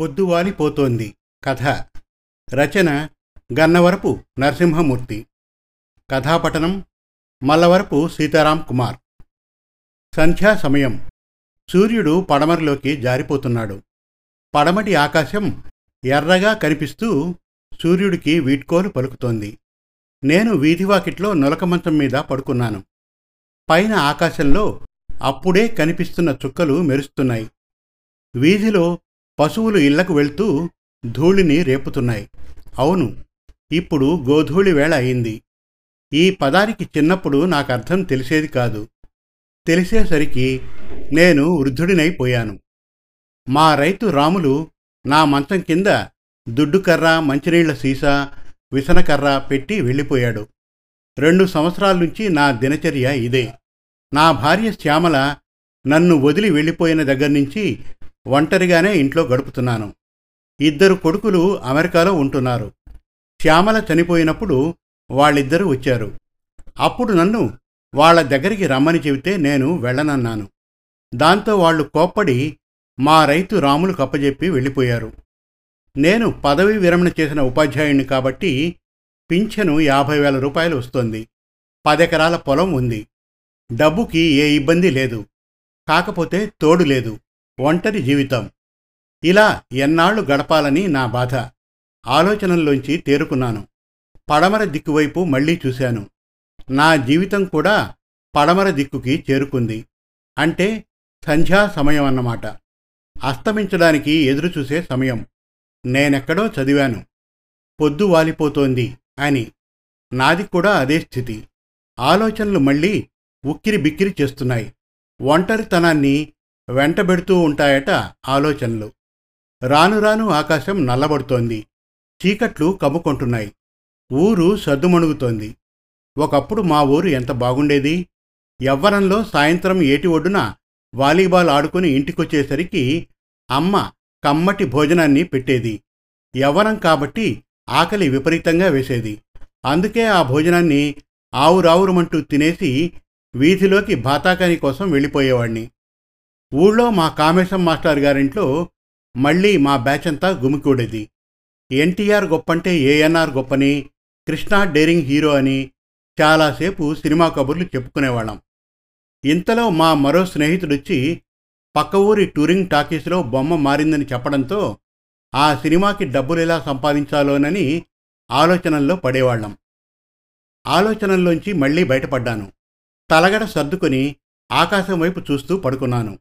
పొద్దువాలిపోతోంది కథ. రచన గన్నవరపు నరసింహమూర్తి. కథాపఠనం మల్లవరపు సీతారాం కుమార్. సంధ్యా సమయం. సూర్యుడు పడమరలోకి జారిపోతున్నాడు. పడమటి ఆకాశం ఎర్రగా కనిపిస్తూ సూర్యుడికి వీడ్కోలు పలుకుతోంది. నేను వీధివాకిట్లో నులకమంచం మీద పడుకున్నాను. పైన ఆకాశంలో అప్పుడే కనిపిస్తున్న చుక్కలు మెరుస్తున్నాయి. వీధిలో పశువులు ఇళ్ళకు వెళ్తూ ధూళిని రేపుతున్నాయి. అవును ఇప్పుడు గోధూళి వేళ అయింది. ఈ పదానికి చిన్నప్పుడు నాకు అర్థం తెలిసేది కాదు. తెలిసేసరికి నేను వృద్ధుడినైపోయాను మా రైతు రాములు నా మంచం కింద దుడ్డుకర్ర మంచినీళ్ళ సీసా విసనకర్ర పెట్టి వెళ్ళిపోయాడు. రెండు సంవత్సరాల నుంచి నా దినచర్య ఇదే. నా భార్య శ్యామల నన్ను వదిలి వెళ్ళిపోయిన దగ్గర నుంచి ఒంటరిగానే ఇంట్లో గడుపుతున్నాను. ఇద్దరు కొడుకులు అమెరికాలో ఉంటున్నారు. శ్యామల చనిపోయినప్పుడు వాళ్ళిద్దరూ వచ్చారు. అప్పుడు నన్ను వాళ్ళ దగ్గరికి రమ్మని చెబితే నేను వెళ్ళనన్నాను. దాంతో వాళ్ళు కోప్పడి మా రైతు రాములు కప్పజెప్పి వెళ్ళిపోయారు. నేను పదవి విరమణ చేసిన ఉపాధ్యాయుణ్ణి కాబట్టి పింఛను యాభై వేల రూపాయలు వస్తోంది. పదెకరాల పొలం ఉంది. డబ్బుకి ఏ ఇబ్బంది లేదు. కాకపోతే తోడు లేదు. ఒంటరి జీవితం. ఇలా ఎన్నాళ్ళు గడపాలని నా బాధ. ఆలోచనల్లోంచి తేరుకున్నాను. పడమర దిక్కువైపు మళ్ళీ చూశాను. నా జీవితం కూడా పడమర దిక్కుకి చేరుకుంది. అంటే సంధ్యా సమయం అన్నమాట. అస్తమించడానికి ఎదురుచూసే సమయం. నేనెక్కడో చదివాను. పొద్దు వాలిపోతోంది అని. నాది కూడా అదే స్థితి. ఆలోచనలు మళ్ళీ ఉక్కిరి బిక్కిరి చేస్తున్నాయి. ఒంటరితనాన్ని వెంటబెడుతూ ఉంటాయట ఆలోచనలు. రాను రాను ఆకాశం నల్లబడుతోంది. చీకట్లు కమ్ముకుంటున్నాయి. ఊరు సద్దుమణుగుతోంది. ఒకప్పుడు మా ఊరు ఎంత బాగుండేది? ఎవ్వరంలో సాయంత్రం ఏటి ఒడ్డున వాలీబాల్ ఆడుకుని ఇంటికొచ్చేసరికి అమ్మ కమ్మటి భోజనాన్ని పెట్టేది. యవ్వనం కాబట్టి ఆకలి విపరీతంగా వేసేది. అందుకే ఆ భోజనాన్ని ఆవురావురమంటూ తినేసి వీధిలోకి బాతాకాని కోసం వెళ్ళిపోయేవాణ్ణి. ఊళ్ళో మా కామేశం మాస్టర్ గారింట్లో మళ్ళీ మా బ్యాచ్ అంతా గుమికూడేది ఎన్టీఆర్ గొప్పంటే ఏఎన్ఆర్ గొప్పని కృష్ణా డేరింగ్ హీరో అని చాలాసేపు సినిమా కబుర్లు చెప్పుకునేవాళ్ళం. ఇంతలో మా మరో స్నేహితుడొచ్చి పక్క ఊరి టూరింగ్ టాకీస్లో బొమ్మ మారిందని చెప్పడంతో ఆ సినిమాకి డబ్బులు ఎలా సంపాదించాలోనని ఆలోచనల్లో పడేవాళ్ళం. ఆలోచనల్లోంచి మళ్ళీ బయటపడ్డాను. తలగడ సర్దుకొని ఆకాశం వైపు చూస్తూ పడుకున్నాను.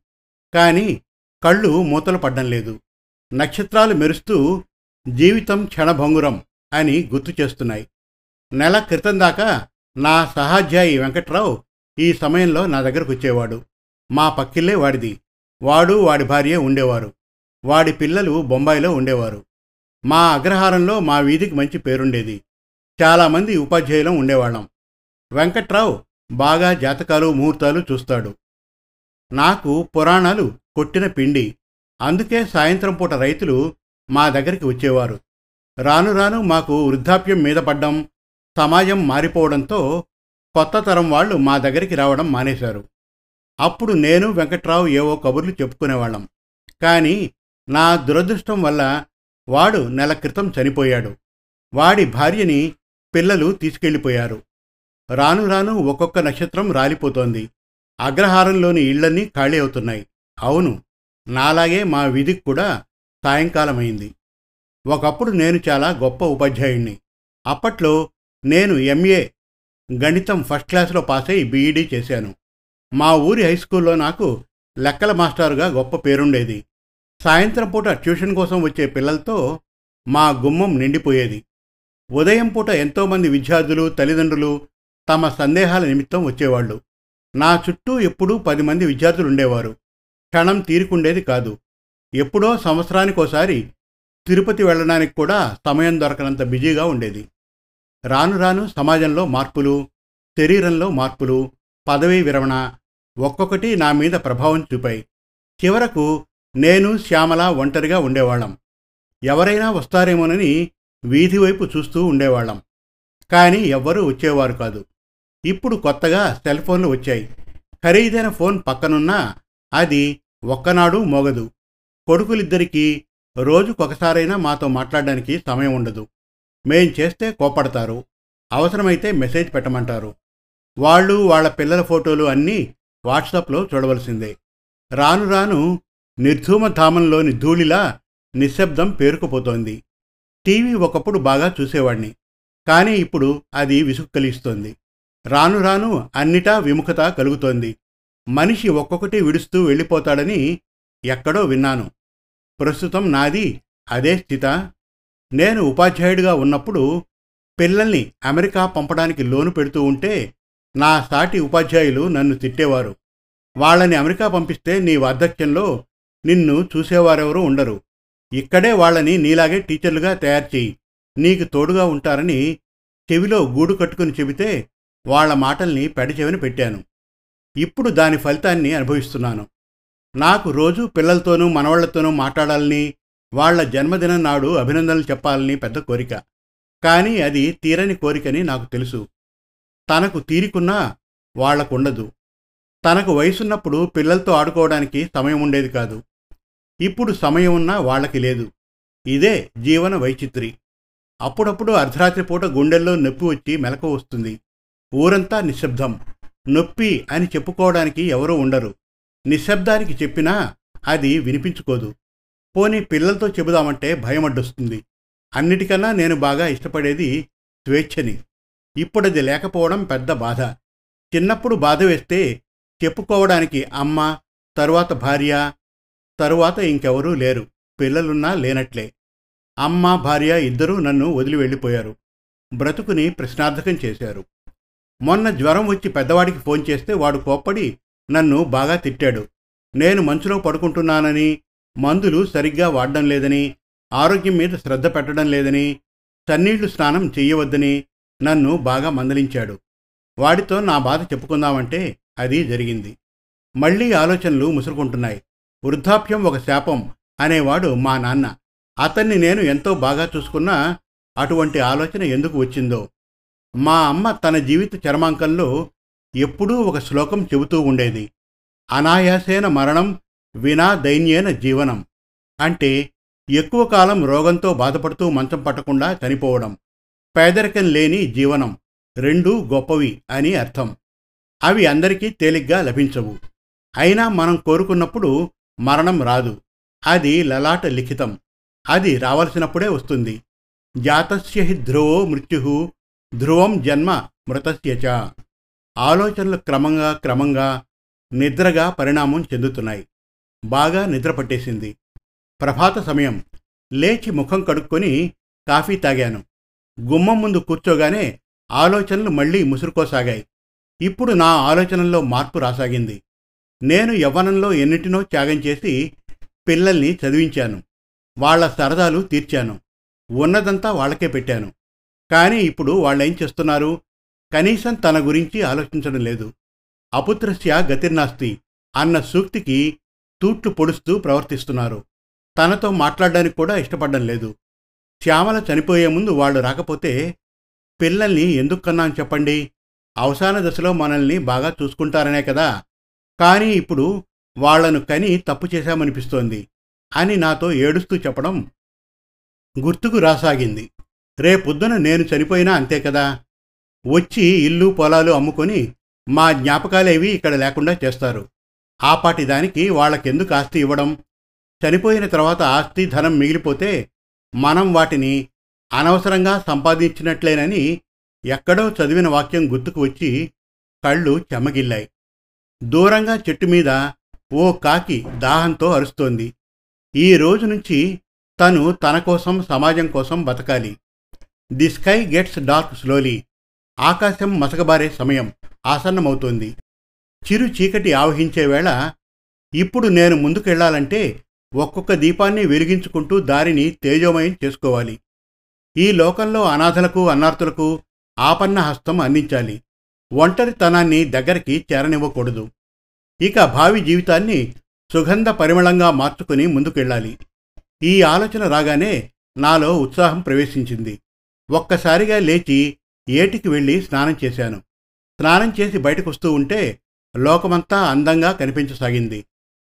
కానీ కళ్ళు మూతలు పడ్డం లేదు. నక్షత్రాలు మెరుస్తూ జీవితం క్షణభంగురం అని గుర్తు చేస్తున్నాయి. నెల క్రితం దాకా నా సహాధ్యాయి వెంకట్రావు ఈ సమయంలో నా దగ్గరకు వచ్చేవాడు. మా పక్కిల్లే వాడిది. వాడు వాడి భార్య ఉండేవారు. వాడి పిల్లలు బొంబాయిలో ఉండేవారు. మా అగ్రహారంలో మా వీధికి మంచి పేరుండేది. చాలామంది ఉపాధ్యాయులం ఉండేవాళ్ళం. వెంకట్రావు బాగా జాతకాలు ముహూర్తాలు చూస్తాడు. నాకు పురాణాలు కొట్టిన పిండి. అందుకే సాయంత్రం పూట రైతులు మా దగ్గరికి వచ్చేవారు. రాను రాను మాకు వృద్ధాప్యం మీద పడ్డం సమాజం మారిపోవడంతో కొత్త తరం వాళ్ళు మా దగ్గరికి రావడం మానేశారు. అప్పుడు నేను వెంకట్రావు ఏవో కబుర్లు చెప్పుకునేవాళ్ళం. కానీ నా దురదృష్టం వల్ల వాడు నెల క్రితం చనిపోయాడు. వాడి భార్యని పిల్లలు తీసుకెళ్ళిపోయారు. రాను రాను ఒక్కొక్క నక్షత్రం రాలిపోతోంది. అగ్రహారంలోని ఇళ్ళన్నీ ఖాళీ అవుతున్నాయి. అవును నాలాగే మా వీధికి కూడా సాయంకాలమైంది. ఒకప్పుడు నేను చాలా గొప్ప ఉపాధ్యాయుణ్ణి. అప్పట్లో నేను ఎంఏ గణితం ఫస్ట్ క్లాస్లో పాస్ అయి బీఈడీ చేశాను. మా ఊరి హై స్కూల్లో నాకు లెక్కల మాస్టారుగా గొప్ప పేరుండేది. సాయంత్రం పూట ట్యూషన్ కోసం వచ్చే పిల్లలతో మా గుమ్మం నిండిపోయేది. ఉదయం పూట ఎంతోమంది విద్యార్థులు తల్లిదండ్రులు తమ సందేహాల నిమిత్తం వచ్చేవాళ్ళు. నా చుట్టూ ఎప్పుడూ పది మంది విద్యార్థులు ఉండేవారు క్షణం తీరుకుండేది కాదు. ఎప్పుడో సంవత్సరానికోసారి తిరుపతి వెళ్ళడానికి కూడా సమయం దొరకనంత బిజీగా ఉండేది. రాను రాను సమాజంలో మార్పులు శరీరంలో మార్పులు పదవీ విరమణ ఒక్కొక్కటి నా మీద ప్రభావం చూపాయి. చివరకు నేను శ్యామల ఒంటరిగా ఉండేవాళ్ళం. ఎవరైనా వస్తారేమోనని వీధి వైపు చూస్తూ ఉండేవాళ్ళం. కానీ ఎవ్వరూ వచ్చేవారు కాదు. ఇప్పుడు కొత్తగా సెల్ ఫోన్లు వచ్చాయి. ఖరీదైన ఫోన్ పక్కనున్నా అది ఒక్కనాడు మోగదు. కొడుకులిద్దరికీ రోజుకొకసారైనా మాతో మాట్లాడడానికి సమయం ఉండదు. మేం చేస్తే కోపడతారు అవసరమైతే మెసేజ్ పెట్టమంటారు. వాళ్ళు వాళ్ళ పిల్లల ఫోటోలు అన్నీ వాట్సాప్లో చూడవలసిందే. రాను రాను నిర్ధూమ ధామంలోని ధూళిలా నిశ్శబ్దం పేరుకుపోతోంది. టీవీ ఒకప్పుడు బాగా చూసేవాణ్ణి. కానీ ఇప్పుడు అది విసుగు కలిగిస్తోంది. రాను రాను అన్నిటా విముఖత కలుగుతోంది. మనిషి ఒక్కొక్కటి విడుస్తూ వెళ్ళిపోతాడని ఎక్కడో విన్నాను. ప్రస్తుతం నాది అదే స్థిత. నేను ఉపాధ్యాయుడిగా ఉన్నప్పుడు పిల్లల్ని అమెరికా పంపడానికి లోను పెడుతూ ఉంటే నా సాటి ఉపాధ్యాయులు నన్ను తిట్టేవారు. వాళ్ళని అమెరికా పంపిస్తే నీ వార్ధక్యంలో నిన్ను చూసేవారెవరూ ఉండరు. ఇక్కడే వాళ్ళని నీలాగే టీచర్లుగా తయారు చేయి. నీకు తోడుగా ఉంటారని చెవిలో గూడు కట్టుకుని చెబితే వాళ్ళ మాటల్ని పెడచెవిని పెట్టాను. ఇప్పుడు దాని ఫలితాన్ని అనుభవిస్తున్నాను. నాకు రోజు పిల్లలతోనూ మనవాళ్ళతోనూ మాట్లాడాలని వాళ్ళ జన్మదినం నాడు అభినందనలు చెప్పాలని పెద్ద కోరిక. కానీ అది తీరని కోరికని నాకు తెలుసు. తనకు తీరికున్నా వాళ్ళకుండదు తనకు వయసున్నప్పుడు పిల్లలతో ఆడుకోవడానికి సమయం ఉండేది కాదు. ఇప్పుడు సమయం ఉన్నా వాళ్ళకి లేదు. ఇదే జీవన వైచిత్రి. అప్పుడప్పుడు అర్ధరాత్రి పూట గుండెల్లో నొప్పి వచ్చి మెలకు వస్తుంది. ఊరంతా నిశ్శబ్దం. నొప్పి అని చెప్పుకోవడానికి ఎవరూ ఉండరు. నిశ్శబ్దానికి చెప్పినా అది వినిపించుకోదు. పోనీ పిల్లలతో చెబుదామంటే భయం అడ్డొస్తుంది అన్నిటికన్నా నేను బాగా ఇష్టపడేది స్వేచ్ఛని. ఇప్పుడది లేకపోవడం పెద్ద బాధ. చిన్నప్పుడు బాధ వేస్తే చెప్పుకోవడానికి అమ్మ తరువాత భార్య తరువాత ఇంకెవరూ లేరు. పిల్లలున్నా లేనట్లే. అమ్మ భార్య ఇద్దరూ నన్ను వదిలి వెళ్ళిపోయారు. బ్రతుకుని ప్రశ్నార్థకం చేశారు. మొన్న జ్వరం వచ్చి పెద్దవాడికి ఫోన్ చేస్తే వాడు కోప్పడి నన్ను బాగా తిట్టాడు. నేను మంచులో పడుకుంటున్నానని మందులు సరిగ్గా వాడడం లేదని ఆరోగ్యం మీద శ్రద్ధ పెట్టడం లేదని చన్నీళ్ళు స్నానం చెయ్యవద్దని నన్ను బాగా మందలించాడు. వాడితో నా బాధ చెప్పుకుందామంటే అది జరిగింది. మళ్ళీ ఆలోచనలు ముసురుకుంటున్నాయి. వృద్ధాప్యం ఒక శాపం అనేవాడు మా నాన్న. అతన్ని నేను ఎంతో బాగా చూసుకున్నా అటువంటి ఆలోచన ఎందుకు వచ్చిందో. మా అమ్మ తన జీవిత చర్మాంకంలో ఎప్పుడూ ఒక శ్లోకం చెబుతూ ఉండేది. అనాయాసేన మరణం వినా దైన్యేన జీవనం అంటే ఎక్కువ కాలం రోగంతో బాధపడుతూ మంచం పట్టకుండా చనిపోవడం. పేదరికం లేని జీవనం రెండూ గొప్పవి అని అర్థం. అవి అందరికీ తేలిగ్గా లభించవు. అయినా మనం కోరుకున్నప్పుడు మరణం రాదు. అది లలాట లిఖితం. అది రావలసినప్పుడే వస్తుంది. జాతస్య హి ధ్రువో మృత్యు ధ్రువం జన్మ మృతస్యచ ఆలోచనలు క్రమంగా క్రమంగా నిద్రగా పరిణామం చెందుతున్నాయి. బాగా నిద్ర పట్టేసింది. ప్రభాత సమయం. లేచి ముఖం కడుక్కొని కాఫీ తాగాను. గుమ్మం ముందు కూర్చోగానే ఆలోచనలు మళ్ళీ ముసురుకోసాగాయి. ఇప్పుడు నా ఆలోచనల్లో మార్పు రాసాగింది. నేను యవ్వనంలో ఎన్నిటినో త్యాగం చేసి పిల్లల్ని చదివించాను. వాళ్ళ సరదాలు తీర్చాను. ఉన్నదంతా వాళ్ళకే పెట్టాను. కానీ ఇప్పుడు వాళ్ళేం చేస్తున్నారు? కనీసం తన గురించి ఆలోచించడం లేదు. అపుత్రస్య గతిర్నాస్తి అన్న సూక్తికి తూట్లు పొడుస్తూ ప్రవర్తిస్తున్నారు. తనతో మాట్లాడడానికి కూడా ఇష్టపడడం లేదు. శ్యామల చనిపోయే ముందు వాళ్ళు రాకపోతే పిల్లల్ని ఎందుకు కన్నాను చెప్పండి? అవసాన దశలో మనల్ని బాగా చూసుకుంటారనే కదా. కానీ ఇప్పుడు వాళ్ళను కని తప్పు చేశామనిపిస్తోంది అని నాతో ఏడుస్తూ చెప్పడం గుర్తుకు రాసాగింది. రేపొద్దున నేను చనిపోయినా అంతే కదా? వచ్చి ఇల్లు పొలాలు అమ్ముకొని మా జ్ఞాపకాలేవి ఇక్కడ లేకుండా చేస్తారు. ఆపాటి దానికి వాళ్ళకెందుకు ఆస్తి ఇవ్వడం? చనిపోయిన తర్వాత ఆస్తి ధనం మిగిలిపోతే మనం వాటిని అనవసరంగా సంపాదించినట్లేనని ఎక్కడో చదివిన వాక్యం గుర్తుకు వచ్చి కళ్ళు చెమ్మగిల్లాయి దూరంగా చెట్టు మీద ఓ కాకి దాహంతో అరుస్తోంది. ఈ రోజు నుంచి తను తన కోసం సమాజం కోసం బతకాలి. The sky gets dark slowly. ఆకాశం మసకబారే సమయం. ఆసన్నమవుతోంది. చిరు చీకటి ఆవహించే వేళ ఇప్పుడు నేను ముందుకెళ్ళాలంటే ఒక్కొక్క దీపాన్ని వెలిగించుకుంటూ దారిని తేజోమయం చేసుకోవాలి. ఈ లోకంలో అనాథలకు అన్నార్థులకు ఆపన్న హస్తం అందించాలి. ఒంటరితనాన్ని దగ్గరికి చేరనివ్వకూడదు. ఇక భావి జీవితాన్ని సుగంధ పరిమళంగా మార్చుకుని ముందుకెళ్ళాలి ఈ ఆలోచన రాగానే నాలో ఉత్సాహం ప్రవేశించింది. ఒక్కసారిగా లేచి ఏటికి వెళ్ళి స్నానం చేశాను. స్నానం చేసి బయటకొస్తూ ఉంటే లోకమంతా అందంగా కనిపించసాగింది.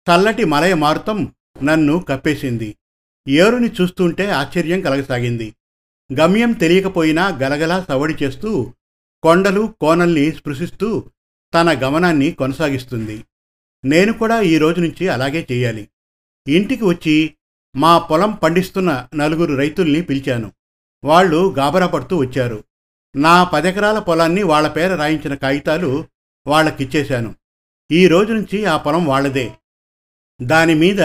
చల్లటి మలయ మారుతం నన్ను కప్పేసింది. ఏరుని చూస్తుంటే ఆశ్చర్యం కలగసాగింది. గమ్యం తెలియకపోయినా గలగలా సవడి చేస్తూ కొండలు కోనల్ని స్పృశిస్తూ తన గమనాన్ని కొనసాగిస్తుంది. నేను కూడా ఈ రోజు నుంచి అలాగే చేయాలి. ఇంటికి వచ్చి మా పొలం పండిస్తున్న నలుగురు రైతుల్ని పిలిచాను. వాళ్ళు గాబరా పడుతూ వచ్చారు. నా పదెకరాల పొలాన్ని వాళ్ళ పేర రాయించిన కాగితాలు వాళ్ళకిచ్చేశాను. ఈ రోజు నుంచి ఆ పొలం వాళ్ళదే. దాని మీద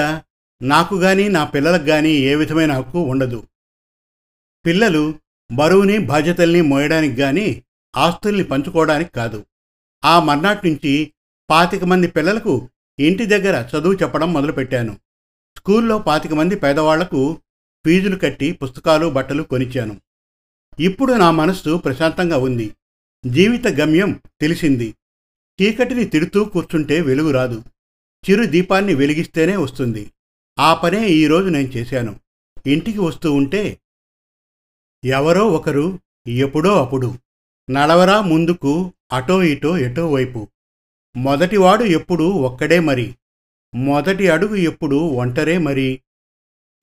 నాకు కానీ నా పిల్లలకు కానీ ఏ విధమైన హక్కు ఉండదు. పిల్లలు బరువుని బాధ్యతల్ని మోయడానికి కానీ ఆస్తుల్ని పంచుకోవడానికి కాదు. ఆ మర్నాటి నుంచి పాతిక మంది పిల్లలకు ఇంటి దగ్గర చదువు చెప్పడం మొదలుపెట్టాను. స్కూల్లో పాతిక మంది పేదవాళ్ళకు ఫీజులు కట్టి పుస్తకాలు బట్టలు కొనిచ్చాను. ఇప్పుడు నా మనస్సు ప్రశాంతంగా ఉంది. జీవిత గమ్యం తెలిసింది. చీకటిని తిడుతూ కూర్చుంటే వెలుగు రాదు. చిరు దీపాన్ని వెలిగిస్తేనే వస్తుంది. ఆ పనే ఈరోజు నేను చేశాను. ఇంటికి వస్తూ ఉంటే ఎవరో ఒకరు ఎప్పుడో అప్పుడు నడవరా ముందుకు అటో ఇటో ఎటో వైపు. మొదటివాడు ఎప్పుడు ఒక్కడే మరి. మొదటి అడుగు ఎప్పుడు ఒంటరే మరి.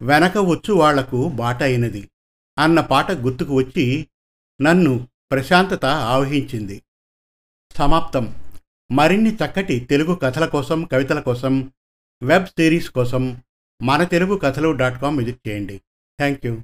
వెనక వచ్చు వాళ్ళకు బాట అయినది అన్న పాట గుర్తుకు వచ్చి నన్ను ప్రశాంతత ఆవహించింది. సమాప్తం. మరిన్ని చక్కటి తెలుగు కథల కోసం కవితల కోసం వెబ్ సిరీస్ కోసం మన తెలుగు కథలు డాట్ కామ్ విజిట్ చేయండి. Thank you